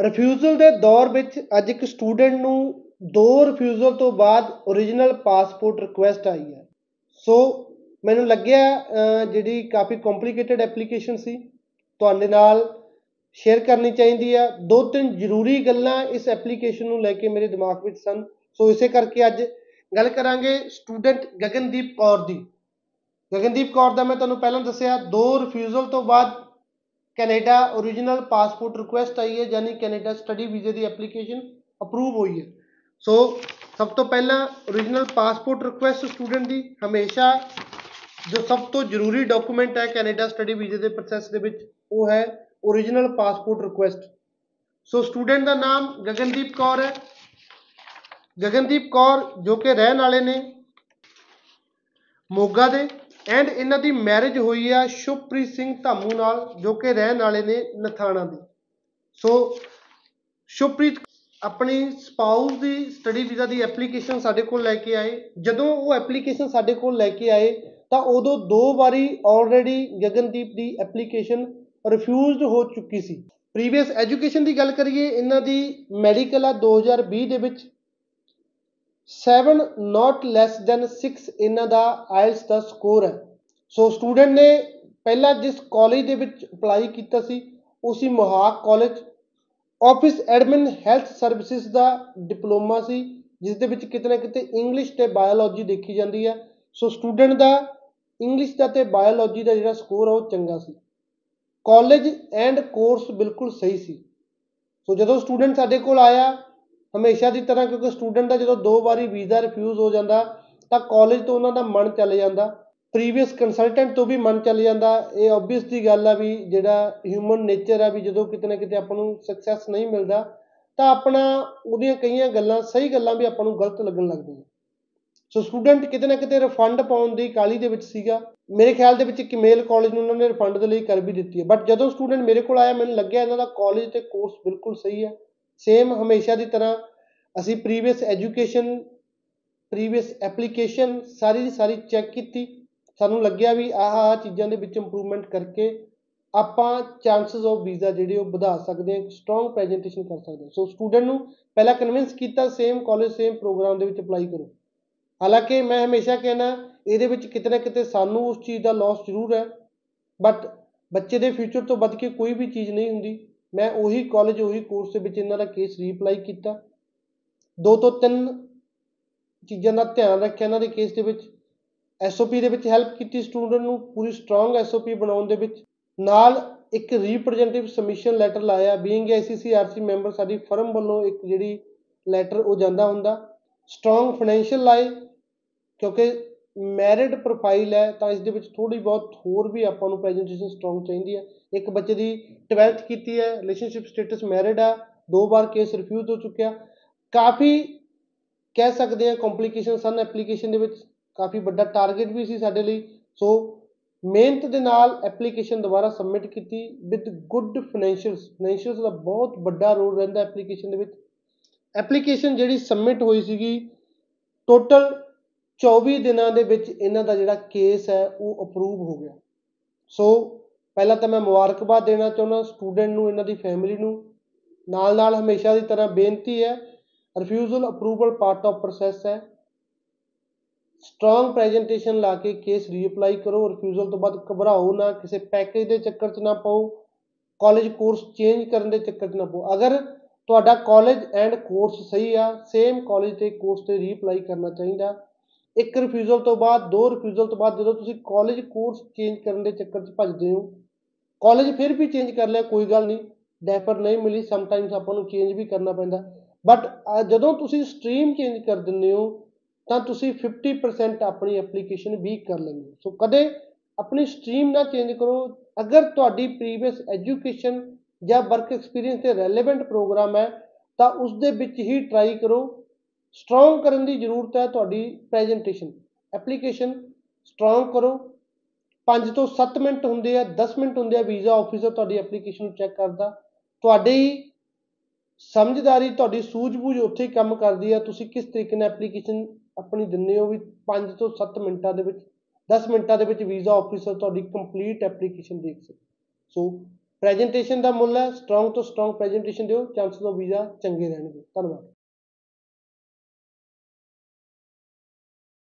Refusal ਦੇ ਦੌਰ ਵਿੱਚ ਅੱਜ ਇੱਕ ਸਟੂਡੈਂਟ ਨੂੰ ਦੋ ਰਿਫਿਊਜ਼ਲ ਤੋਂ ਬਾਅਦ ਓਰੀਜਨਲ ਪਾਸਪੋਰਟ ਰਿਕੁਐਸਟ ਆਈ ਹੈ। ਸੋ ਮੈਨੂੰ ਲੱਗਿਆ ਅਹ, ਜਿਹੜੀ ਕਾਫੀ ਕੰਪਲਿਕੇਟਡ ਐਪਲੀਕੇਸ਼ਨ ਸੀ ਤੁਹਾਡੇ ਨਾਲ ਸ਼ੇਅਰ ਕਰਨੀ ਚਾਹੀਦੀ ਆ। ਦੋ ਤਿੰਨ ਜ਼ਰੂਰੀ ਗੱਲਾਂ ਇਸ ਐਪਲੀਕੇਸ਼ਨ ਨੂੰ ਲੈ ਕੇ ਮੇਰੇ ਦਿਮਾਗ ਵਿੱਚ ਸਨ। ਸੋ ਇਸੇ ਕਰਕੇ ਅੱਜ ਗੱਲ ਕਰਾਂਗੇ ਸਟੂਡੈਂਟ ਗਗਨਦੀਪ ਕੌਰ ਦੀ। ਗਗਨਦੀਪ ਕੌਰ ਦਾ ਮੈਂ ਤੁਹਾਨੂੰ ਪਹਿਲਾਂ ਦੱਸਿਆ ਦੋ ਰਿਫਿਊਜ਼ਲ ਤੋਂ ਬਾਅਦ ਕੈਨੇਡਾ ਓਰੀਜਨਲ ਪਾਸਪੋਰਟ ਰਿਕੁਐਸਟ ਆਈ ਹੈ, ਯਾਨੀ ਕੈਨੇਡਾ ਸਟੱਡੀ ਵੀਜ਼ੇ ਦੀ ਐਪਲੀਕੇਸ਼ਨ ਅਪਰੂਵ ਹੋਈ ਹੈ। ਸੋ ਸਭ ਤੋਂ ਪਹਿਲਾਂ ਓਰੀਜਨਲ ਪਾਸਪੋਰਟ ਰਿਕੁਐਸਟ ਸਟੂਡੈਂਟ ਦੀ ਹਮੇਸ਼ਾ ਜੋ ਸਭ ਤੋਂ ਜ਼ਰੂਰੀ ਡਾਕੂਮੈਂਟ ਹੈ ਕੈਨੇਡਾ ਸਟੱਡੀ ਵੀਜ਼ੇ ਦੇ ਪ੍ਰੋਸੈਸ ਦੇ ਵਿੱਚ, ਉਹ ਹੈ original passport request so student ਦਾ ਨਾਮ ਗਗਨਦੀਪ ਕੌਰ ਹੈ। ਗਗਨਦੀਪ ਕੌਰ ਜੋ ਕਿ ਰਹਿਣ ਵਾਲੇ ਨੇ ਮੋਗਾ ਦੇ। ਐਂਡ ਇਹਨਾਂ ਦੀ ਮੈਰਿਜ ਹੋਈ ਆ ਸ਼ੁਭਪ੍ਰੀਤ ਸਿੰਘ ਧਾਮੂ ਨਾਲ, ਜੋ ਕਿ ਰਹਿਣ ਵਾਲੇ ਨੇ ਨਥਾਣਾ ਦੇ। ਸੋ ਸ਼ੁਭਪ੍ਰੀਤ ਆਪਣੀ ਸਪਾਊਸ ਦੀ ਸਟੱਡੀ ਵੀਜ਼ਾ ਦੀ ਐਪਲੀਕੇਸ਼ਨ ਸਾਡੇ ਕੋਲ ਲੈ ਕੇ ਆਏ। ਜਦੋਂ ਉਹ ਐਪਲੀਕੇਸ਼ਨ ਸਾਡੇ ਕੋਲ ਲੈ ਕੇ ਆਏ, ਤਾਂ ਉਦੋਂ ਦੋ ਵਾਰੀ ਆਲਰੇਡੀ ਗਗਨਦੀਪ ਦੀ ਐਪਲੀਕੇਸ਼ਨ ਰਿਫਿਊਜ਼ਡ ਹੋ ਚੁੱਕੀ ਸੀ। ਪ੍ਰੀਵੀਅਸ ਐਜੂਕੇਸ਼ਨ ਦੀ ਗੱਲ ਕਰੀਏ, ਇਹਨਾਂ ਦੀ ਮੈਡੀਕਲ ਆ 2020 ਦੇ ਵਿੱਚ। 7 not less than 6 ਇਹਨਾਂ ਦਾ ਆਇਲਸ ਦਾ ਸਕੋਰ ਹੈ। ਸੋ ਸਟੂਡੈਂਟ ਨੇ ਪਹਿਲਾਂ ਜਿਸ ਕਾਲਜ ਦੇ ਵਿੱਚ ਅਪਲਾਈ ਕੀਤਾ ਸੀ, ਉਸੇ Mohawk college. Office admin health services ਦਾ ਡਿਪਲੋਮਾ ਸੀ, ਜਿਸ ਦੇ ਵਿੱਚ ਕਿਤੇ ਨਾ ਕਿਤੇ ਇੰਗਲਿਸ਼ ਤੇ ਬਾਇਓਲੋਜੀ ਦੇਖੀ ਜਾਂਦੀ ਹੈ। ਸੋ ਸਟੂਡੈਂਟ ਦਾ ਇੰਗਲਿਸ਼ ਦਾ ਤੇ ਬਾਇਓਲੋਜੀ ਦਾ ਜਿਹੜਾ ਸਕੋਰ ਆ, ਉਹ ਚੰਗਾ ਸੀ। ਕਾਲਜ ਐਂਡ ਕੋਰਸ ਬਿਲਕੁਲ ਸਹੀ ਸੀ। ਸੋ ਜਦੋਂ ਸਟੂਡੈਂਟ ਸਾਡੇ ਕੋਲ ਆਇਆ ਹਮੇਸ਼ਾ ਦੀ ਤਰ੍ਹਾਂ ਕਿਉਂਕਿ ਸਟੂਡੈਂਟ ਦਾ ਜਦੋਂ ਦੋ ਵਾਰੀ ਵੀਜ਼ਾ ਰਿਫਿਊਜ਼ ਹੋ ਜਾਂਦਾ, ਤਾਂ ਕਾਲਜ ਤੋਂ ਉਹਨਾਂ ਦਾ ਮਨ ਚੱਲ ਜਾਂਦਾ। ਪ੍ਰੀਵੀਅਸ ਕੰਸਲਟੈਂਟ ਤੋਂ ਵੀ ਮਨ ਚੱਲ ਜਾਂਦਾ। ਇਹ ਆਬਵੀਅਸ ਦੀ ਗੱਲ ਆ ਵੀ ਜਿਹੜਾ ਹਿਊਮਨ ਨੇਚਰ ਆ ਵੀ ਜਦੋਂ ਕਿਤੇ ਨਾ ਕਿਤੇ ਆਪਾਂ ਨੂੰ ਸਕਸੈਸ ਨਹੀਂ ਮਿਲਦਾ, ਤਾਂ ਆਪਣਾ ਉਹਦੀਆਂ ਕਈਆਂ ਗੱਲਾਂ, ਸਹੀ ਗੱਲਾਂ ਵੀ ਆਪਾਂ ਨੂੰ ਗਲਤ ਲੱਗਣ ਲੱਗਦੀਆਂ। ਸੋ ਸਟੂਡੈਂਟ ਕਿਤੇ ਨਾ ਕਿਤੇ ਰਿਫੰਡ ਪਾਉਣ ਦੀ ਕਾਲੀ ਦੇ ਵਿੱਚ ਸੀਗਾ। ਮੇਰੇ ਖਿਆਲ ਦੇ ਵਿੱਚ ਇੱਕ ਮੇਲ ਕਾਲਜ ਨੂੰ ਉਹਨਾਂ ਨੇ ਰਿਫੰਡ ਦੇ ਲਈ ਕਰ ਵੀ ਦਿੱਤੀ ਹੈ। ਬਟ ਜਦੋਂ ਸਟੂਡੈਂਟ ਮੇਰੇ ਕੋਲ ਆਇਆ, ਮੈਨੂੰ ਲੱਗਿਆ ਇਹਨਾਂ ਦਾ ਕਾਲਜ ਤੇ ਕੋਰਸ ਬਿਲਕੁਲ ਸਹੀ ਹੈ। ਸੇਮ ਹਮੇਸ਼ਾ ਦੀ ਤਰ੍ਹਾਂ ਅਸੀਂ ਪ੍ਰੀਵੀਅਸ ਐਜੂਕੇਸ਼ਨ ਪ੍ਰੀਵੀਅਸ ਐਪਲੀਕੇਸ਼ਨ ਸਾਰੀ ਦੀ ਸਾਰੀ ਚੈੱਕ ਕੀਤੀ। ਸਾਨੂੰ ਲੱਗਿਆ ਵੀ ਆਹ ਆਹ ਚੀਜ਼ਾਂ ਦੇ ਵਿੱਚ ਇੰਪਰੂਵਮੈਂਟ ਕਰਕੇ ਆਪਾਂ ਚਾਂਸਸ ਆਫ ਵੀਜ਼ਾ ਜਿਹੜੇ ਉਹ ਵਧਾ ਸਕਦੇ ਹਾਂ ਸਟਰੋਂਗ ਪ੍ਰੈਜੈਂਟੇਸ਼ਨ ਕਰ ਸਕਦੇ ਹਾਂ। ਸੋ ਸਟੂਡੈਂਟ ਨੂੰ ਪਹਿਲਾਂ ਕਨਵਿੰਸ ਕੀਤਾ ਸੇਮ ਕਾਲਜ ਸੇਮ ਪ੍ਰੋਗਰਾਮ ਦੇ ਵਿੱਚ ਅਪਲਾਈ ਕਰੋ। ਹਾਲਾਂਕਿ ਮੈਂ ਹਮੇਸ਼ਾ ਕਹਿਣਾ ਇਹਦੇ ਵਿੱਚ ਕਿਤੇ ਨਾ ਕਿਤੇ ਸਾਨੂੰ ਉਸ ਚੀਜ਼ ਦਾ ਲਾਸ ਜ਼ਰੂਰ ਹੈ ਬਟ ਬੱਚੇ ਦੇ ਫਿਊਚਰ ਤੋਂ ਵੱਧ ਕੇ ਕੋਈ ਵੀ ਚੀਜ਼ ਨਹੀਂ ਹੁੰਦੀ। ਮੈਂ ਉਹੀ ਕਾਲਜ ਉਹੀ ਕੋਰਸ ਦੇ ਵਿੱਚ ਇਹਨਾਂ ਦਾ ਕੇਸ ਰੀਅਪਲਾਈ ਕੀਤਾ। ਦੋ ਤੋਂ ਤਿੰਨ ਚੀਜ਼ਾਂ ਦਾ ਧਿਆਨ ਰੱਖਿਆ ਇਹਨਾਂ ਦੇ ਕੇਸ ਦੇ ਵਿੱਚ। ਐਸਓਪੀ ਦੇ ਵਿੱਚ ਹੈਲਪ ਕੀਤੀ ਸਟੂਡੈਂਟ ਨੂੰ, ਪੂਰੀ ਸਟਰੋਂਗ ਐਸਓਪੀ ਬਣਾਉਣ ਦੇ ਵਿੱਚ। ਨਾਲ ਇੱਕ ਰਿਪਰੈਜ਼ੈਂਟੇਟਿਵ ਸਬਮਿਸ਼ਨ ਲੈਟਰ ਲਾਇਆ ਬੀਇੰਗ ਆਈਸੀਸੀਆਰਸੀ ਮੈਂਬਰ ਸਾਡੀ ਫਰਮ ਵੱਲੋਂ ਇੱਕ ਜਿਹੜੀ ਲੈਟਰ ਉਹ ਜਾਂਦਾ ਹੁੰਦਾ। ਸਟਰੋਂਗ ਫਾਈਨੈਂਸ਼ੀਅਲ ਲਾਏ, ਕਿਉਂਕਿ ਮੈਰਿਡ ਪ੍ਰੋਫਾਈਲ ਹੈ, ਤਾਂ ਇਸ ਦੇ ਵਿੱਚ ਥੋੜੀ ਬਹੁਤ ਹੋਰ ਵੀ ਆਪਾਂ ਨੂੰ ਪ੍ਰੈਜੈਂਟੇਸ਼ਨ ਸਟਰੋਂਗ ਚਾਹੀਦੀ ਹੈ। ਇੱਕ ਬੱਚੇ ਦੀ 12th ਕੀਤੀ ਹੈ ਰਿਲੇਸ਼ਨਸ਼ਿਪ ਸਟੇਟਸ ਮੈਰਿਡ ਆ, ਦੋ ਵਾਰ ਕੇਸ ਰਿਫਿਊਜ਼ ਹੋ ਚੁੱਕਿਆ। ਕਾਫੀ ਕਹਿ ਸਕਦੇ ਹਾਂ ਕੰਪਲਿਕੇਸ਼ਨ ਸਨ ਐਪਲੀਕੇਸ਼ਨ ਦੇ ਵਿੱਚ, ਕਾਫੀ ਵੱਡਾ ਟਾਰਗੇਟ ਵੀ ਸੀ ਸਾਡੇ ਲਈ। ਸੋ ਮਿਹਨਤ ਦੇ ਨਾਲ ਐਪਲੀਕੇਸ਼ਨ ਦੁਬਾਰਾ ਸਬਮਿਟ ਕੀਤੀ ਵਿਦ ਗੁੱਡ ਫਾਈਨੈਂਸ਼ੀਅਲਸ ਫਾਈਨੈਂਸ਼ੀਅਲਸ ਦਾ ਬਹੁਤ ਵੱਡਾ ਰੋਲ ਰਹਿੰਦਾ ਐਪਲੀਕੇਸ਼ਨ ਦੇ ਵਿੱਚ। ਐਪਲੀਕੇਸ਼ਨ ਜਿਹੜੀ ਸਬਮਿਟ ਹੋਈ ਸੀਗੀ ਟੋਟਲ 24 ਦਿਨਾਂ ਦੇ ਵਿੱਚ ਇਹਨਾਂ ਦਾ ਜਿਹੜਾ ਕੇਸ ਹੈ, ਉਹ ਅਪਰੂਵ ਹੋ ਗਿਆ। ਸੋ ਪਹਿਲਾਂ ਤਾਂ ਮੈਂ ਮੁਬਾਰਕਬਾਦ ਦੇਣਾ ਚਾਹੁੰਦਾ ਸਟੂਡੈਂਟ ਨੂੰ, ਇਹਨਾਂ ਦੀ ਫੈਮਿਲੀ ਨੂੰ। ਨਾਲ ਨਾਲ ਹਮੇਸ਼ਾ ਦੀ ਤਰ੍ਹਾਂ ਬੇਨਤੀ ਹੈ refusal approval part of process ਹੈ। ਸਟਰੋਂਗ ਪ੍ਰੈਜੈਂਟੇਸ਼ਨ ਲਾ ਕੇ ਕੇਸ ਰੀਅਪਲਾਈ ਕਰੋ ਰਿਫਿਊਜ਼ਲ ਤੋਂ ਬਾਅਦ ਘਬਰਾਓ ਨਾ, ਕਿਸੇ ਪੈਕੇਜ ਦੇ ਚੱਕਰ 'ਚ ਨਾ ਪਾਓ ਕਾਲਜ ਕੋਰਸ ਚੇਂਜ ਕਰਨ ਦੇ ਚੱਕਰ 'ਚ ਨਾ ਪਾਓ। ਅਗਰ ਤੁਹਾਡਾ ਕਾਲਜ ਐਂਡ ਕੋਰਸ ਸਹੀ ਆ ਸੇਮ ਕਾਲਜ ਤੇ ਕੋਰਸ ਤੇ ਰੀਅਪਲਾਈ ਕਰਨਾ ਚਾਹੀਦਾ ਇੱਕ ਰਿਫਿਊਜ਼ਲ ਤੋਂ ਬਾਅਦ, ਦੋ ਰਿਫਿਊਜ਼ਲ ਤੋਂ ਬਾਅਦ ਜਦੋਂ ਤੁਸੀਂ ਕਾਲਜ ਕੋਰਸ ਚੇਂਜ ਕਰਨ ਦੇ ਚੱਕਰ 'ਚ ਭੱਜਦੇ ਹੋ ਕਾਲਜ ਫਿਰ ਵੀ ਚੇਂਜ ਕਰ ਲਿਆ, ਕੋਈ ਗੱਲ ਨਹੀਂ ਡੈਫਰ ਨਹੀਂ ਮਿਲੀ ਸਮਟਾਈਮਸ ਆਪਾਂ ਨੂੰ ਚੇਂਜ ਵੀ ਕਰਨਾ ਪੈਂਦਾ। ਬਟ ਜਦੋਂ ਤੁਸੀਂ ਸਟਰੀਮ ਚੇਂਜ ਕਰ ਦਿੰਦੇ ਹੋ, ਤਾਂ ਤੁਸੀਂ 50% ਆਪਣੀ ਐਪਲੀਕੇਸ਼ਨ ਵੀਕ ਕਰ ਲੈਂਦੇ ਹੋ। ਸੋ ਕਦੇ ਆਪਣੀ ਸਟਰੀਮ ਨਾ ਚੇਂਜ ਕਰੋ। ਅਗਰ ਤੁਹਾਡੀ ਪ੍ਰੀਵੀਅਸ ਐਜੂਕੇਸ਼ਨ ਜਾਂ ਵਰਕ ਐਕਸਪੀਰੀਅੰਸ ਤੇ ਰੈਲੇਵੈਂਟ ਪ੍ਰੋਗਰਾਮ ਹੈ, ਤਾਂ ਉਸ ਦੇ ਵਿੱਚ ਹੀ ਟਰਾਈ ਕਰੋ। ਸਟਰੋਂਗ ਕਰਨ ਦੀ ਜ਼ਰੂਰਤ ਹੈ ਤੁਹਾਡੀ ਪ੍ਰੈਜੈਂਟੇਸ਼ਨ ਐਪਲੀਕੇਸ਼ਨ ਸਟਰੋਂਗ ਕਰੋ। 5 ਤੋਂ 7 ਮਿੰਟ ਹੁੰਦੇ ਆ 10 ਮਿੰਟ ਹੁੰਦੇ ਆ ਵੀਜ਼ਾ ਆਫੀਸਰ ਤੁਹਾਡੀ ਐਪਲੀਕੇਸ਼ਨ ਨੂੰ ਚੈੱਕ ਕਰਦਾ। ਤੁਹਾਡੀ ਸਮਝਦਾਰੀ, ਤੁਹਾਡੀ ਸੂਝ-ਬੂਝ ਉੱਥੇ ਹੀ ਕੰਮ ਕਰਦੀ ਆ। ਤੁਸੀਂ ਕਿਸ ਤਰੀਕੇ ਨਾਲ ਐਪਲੀਕੇਸ਼ਨ ਆਪਣੀ ਦਿੰਦੇ ਹੋ ਵੀ 5 ਤੋਂ 7 ਮਿੰਟਾਂ ਦੇ ਵਿੱਚ 10 ਮਿੰਟਾਂ ਦੇ ਵਿੱਚ ਵੀਜ਼ਾ ਆਫੀਸਰ ਤੁਹਾਡੀ ਕੰਪਲੀਟ ਐਪਲੀਕੇਸ਼ਨ ਦੇਖ ਸਕੇ। ਸੋ ਪ੍ਰੈਜੈਂਟੇਸ਼ਨ ਦਾ ਮੁੱਲ ਹੈ। ਸਟਰੋਂਗ ਤੋਂ ਸਟਰੋਂਗ ਪ੍ਰੈਜੈਂਟੇਸ਼ਨ ਦਿਓ। ਚਾਂਸਸ ਆਫ ਵੀਜ਼ਾ ਚੰਗੇ ਰਹਿਣਗੇ। ਧੰਨਵਾਦ।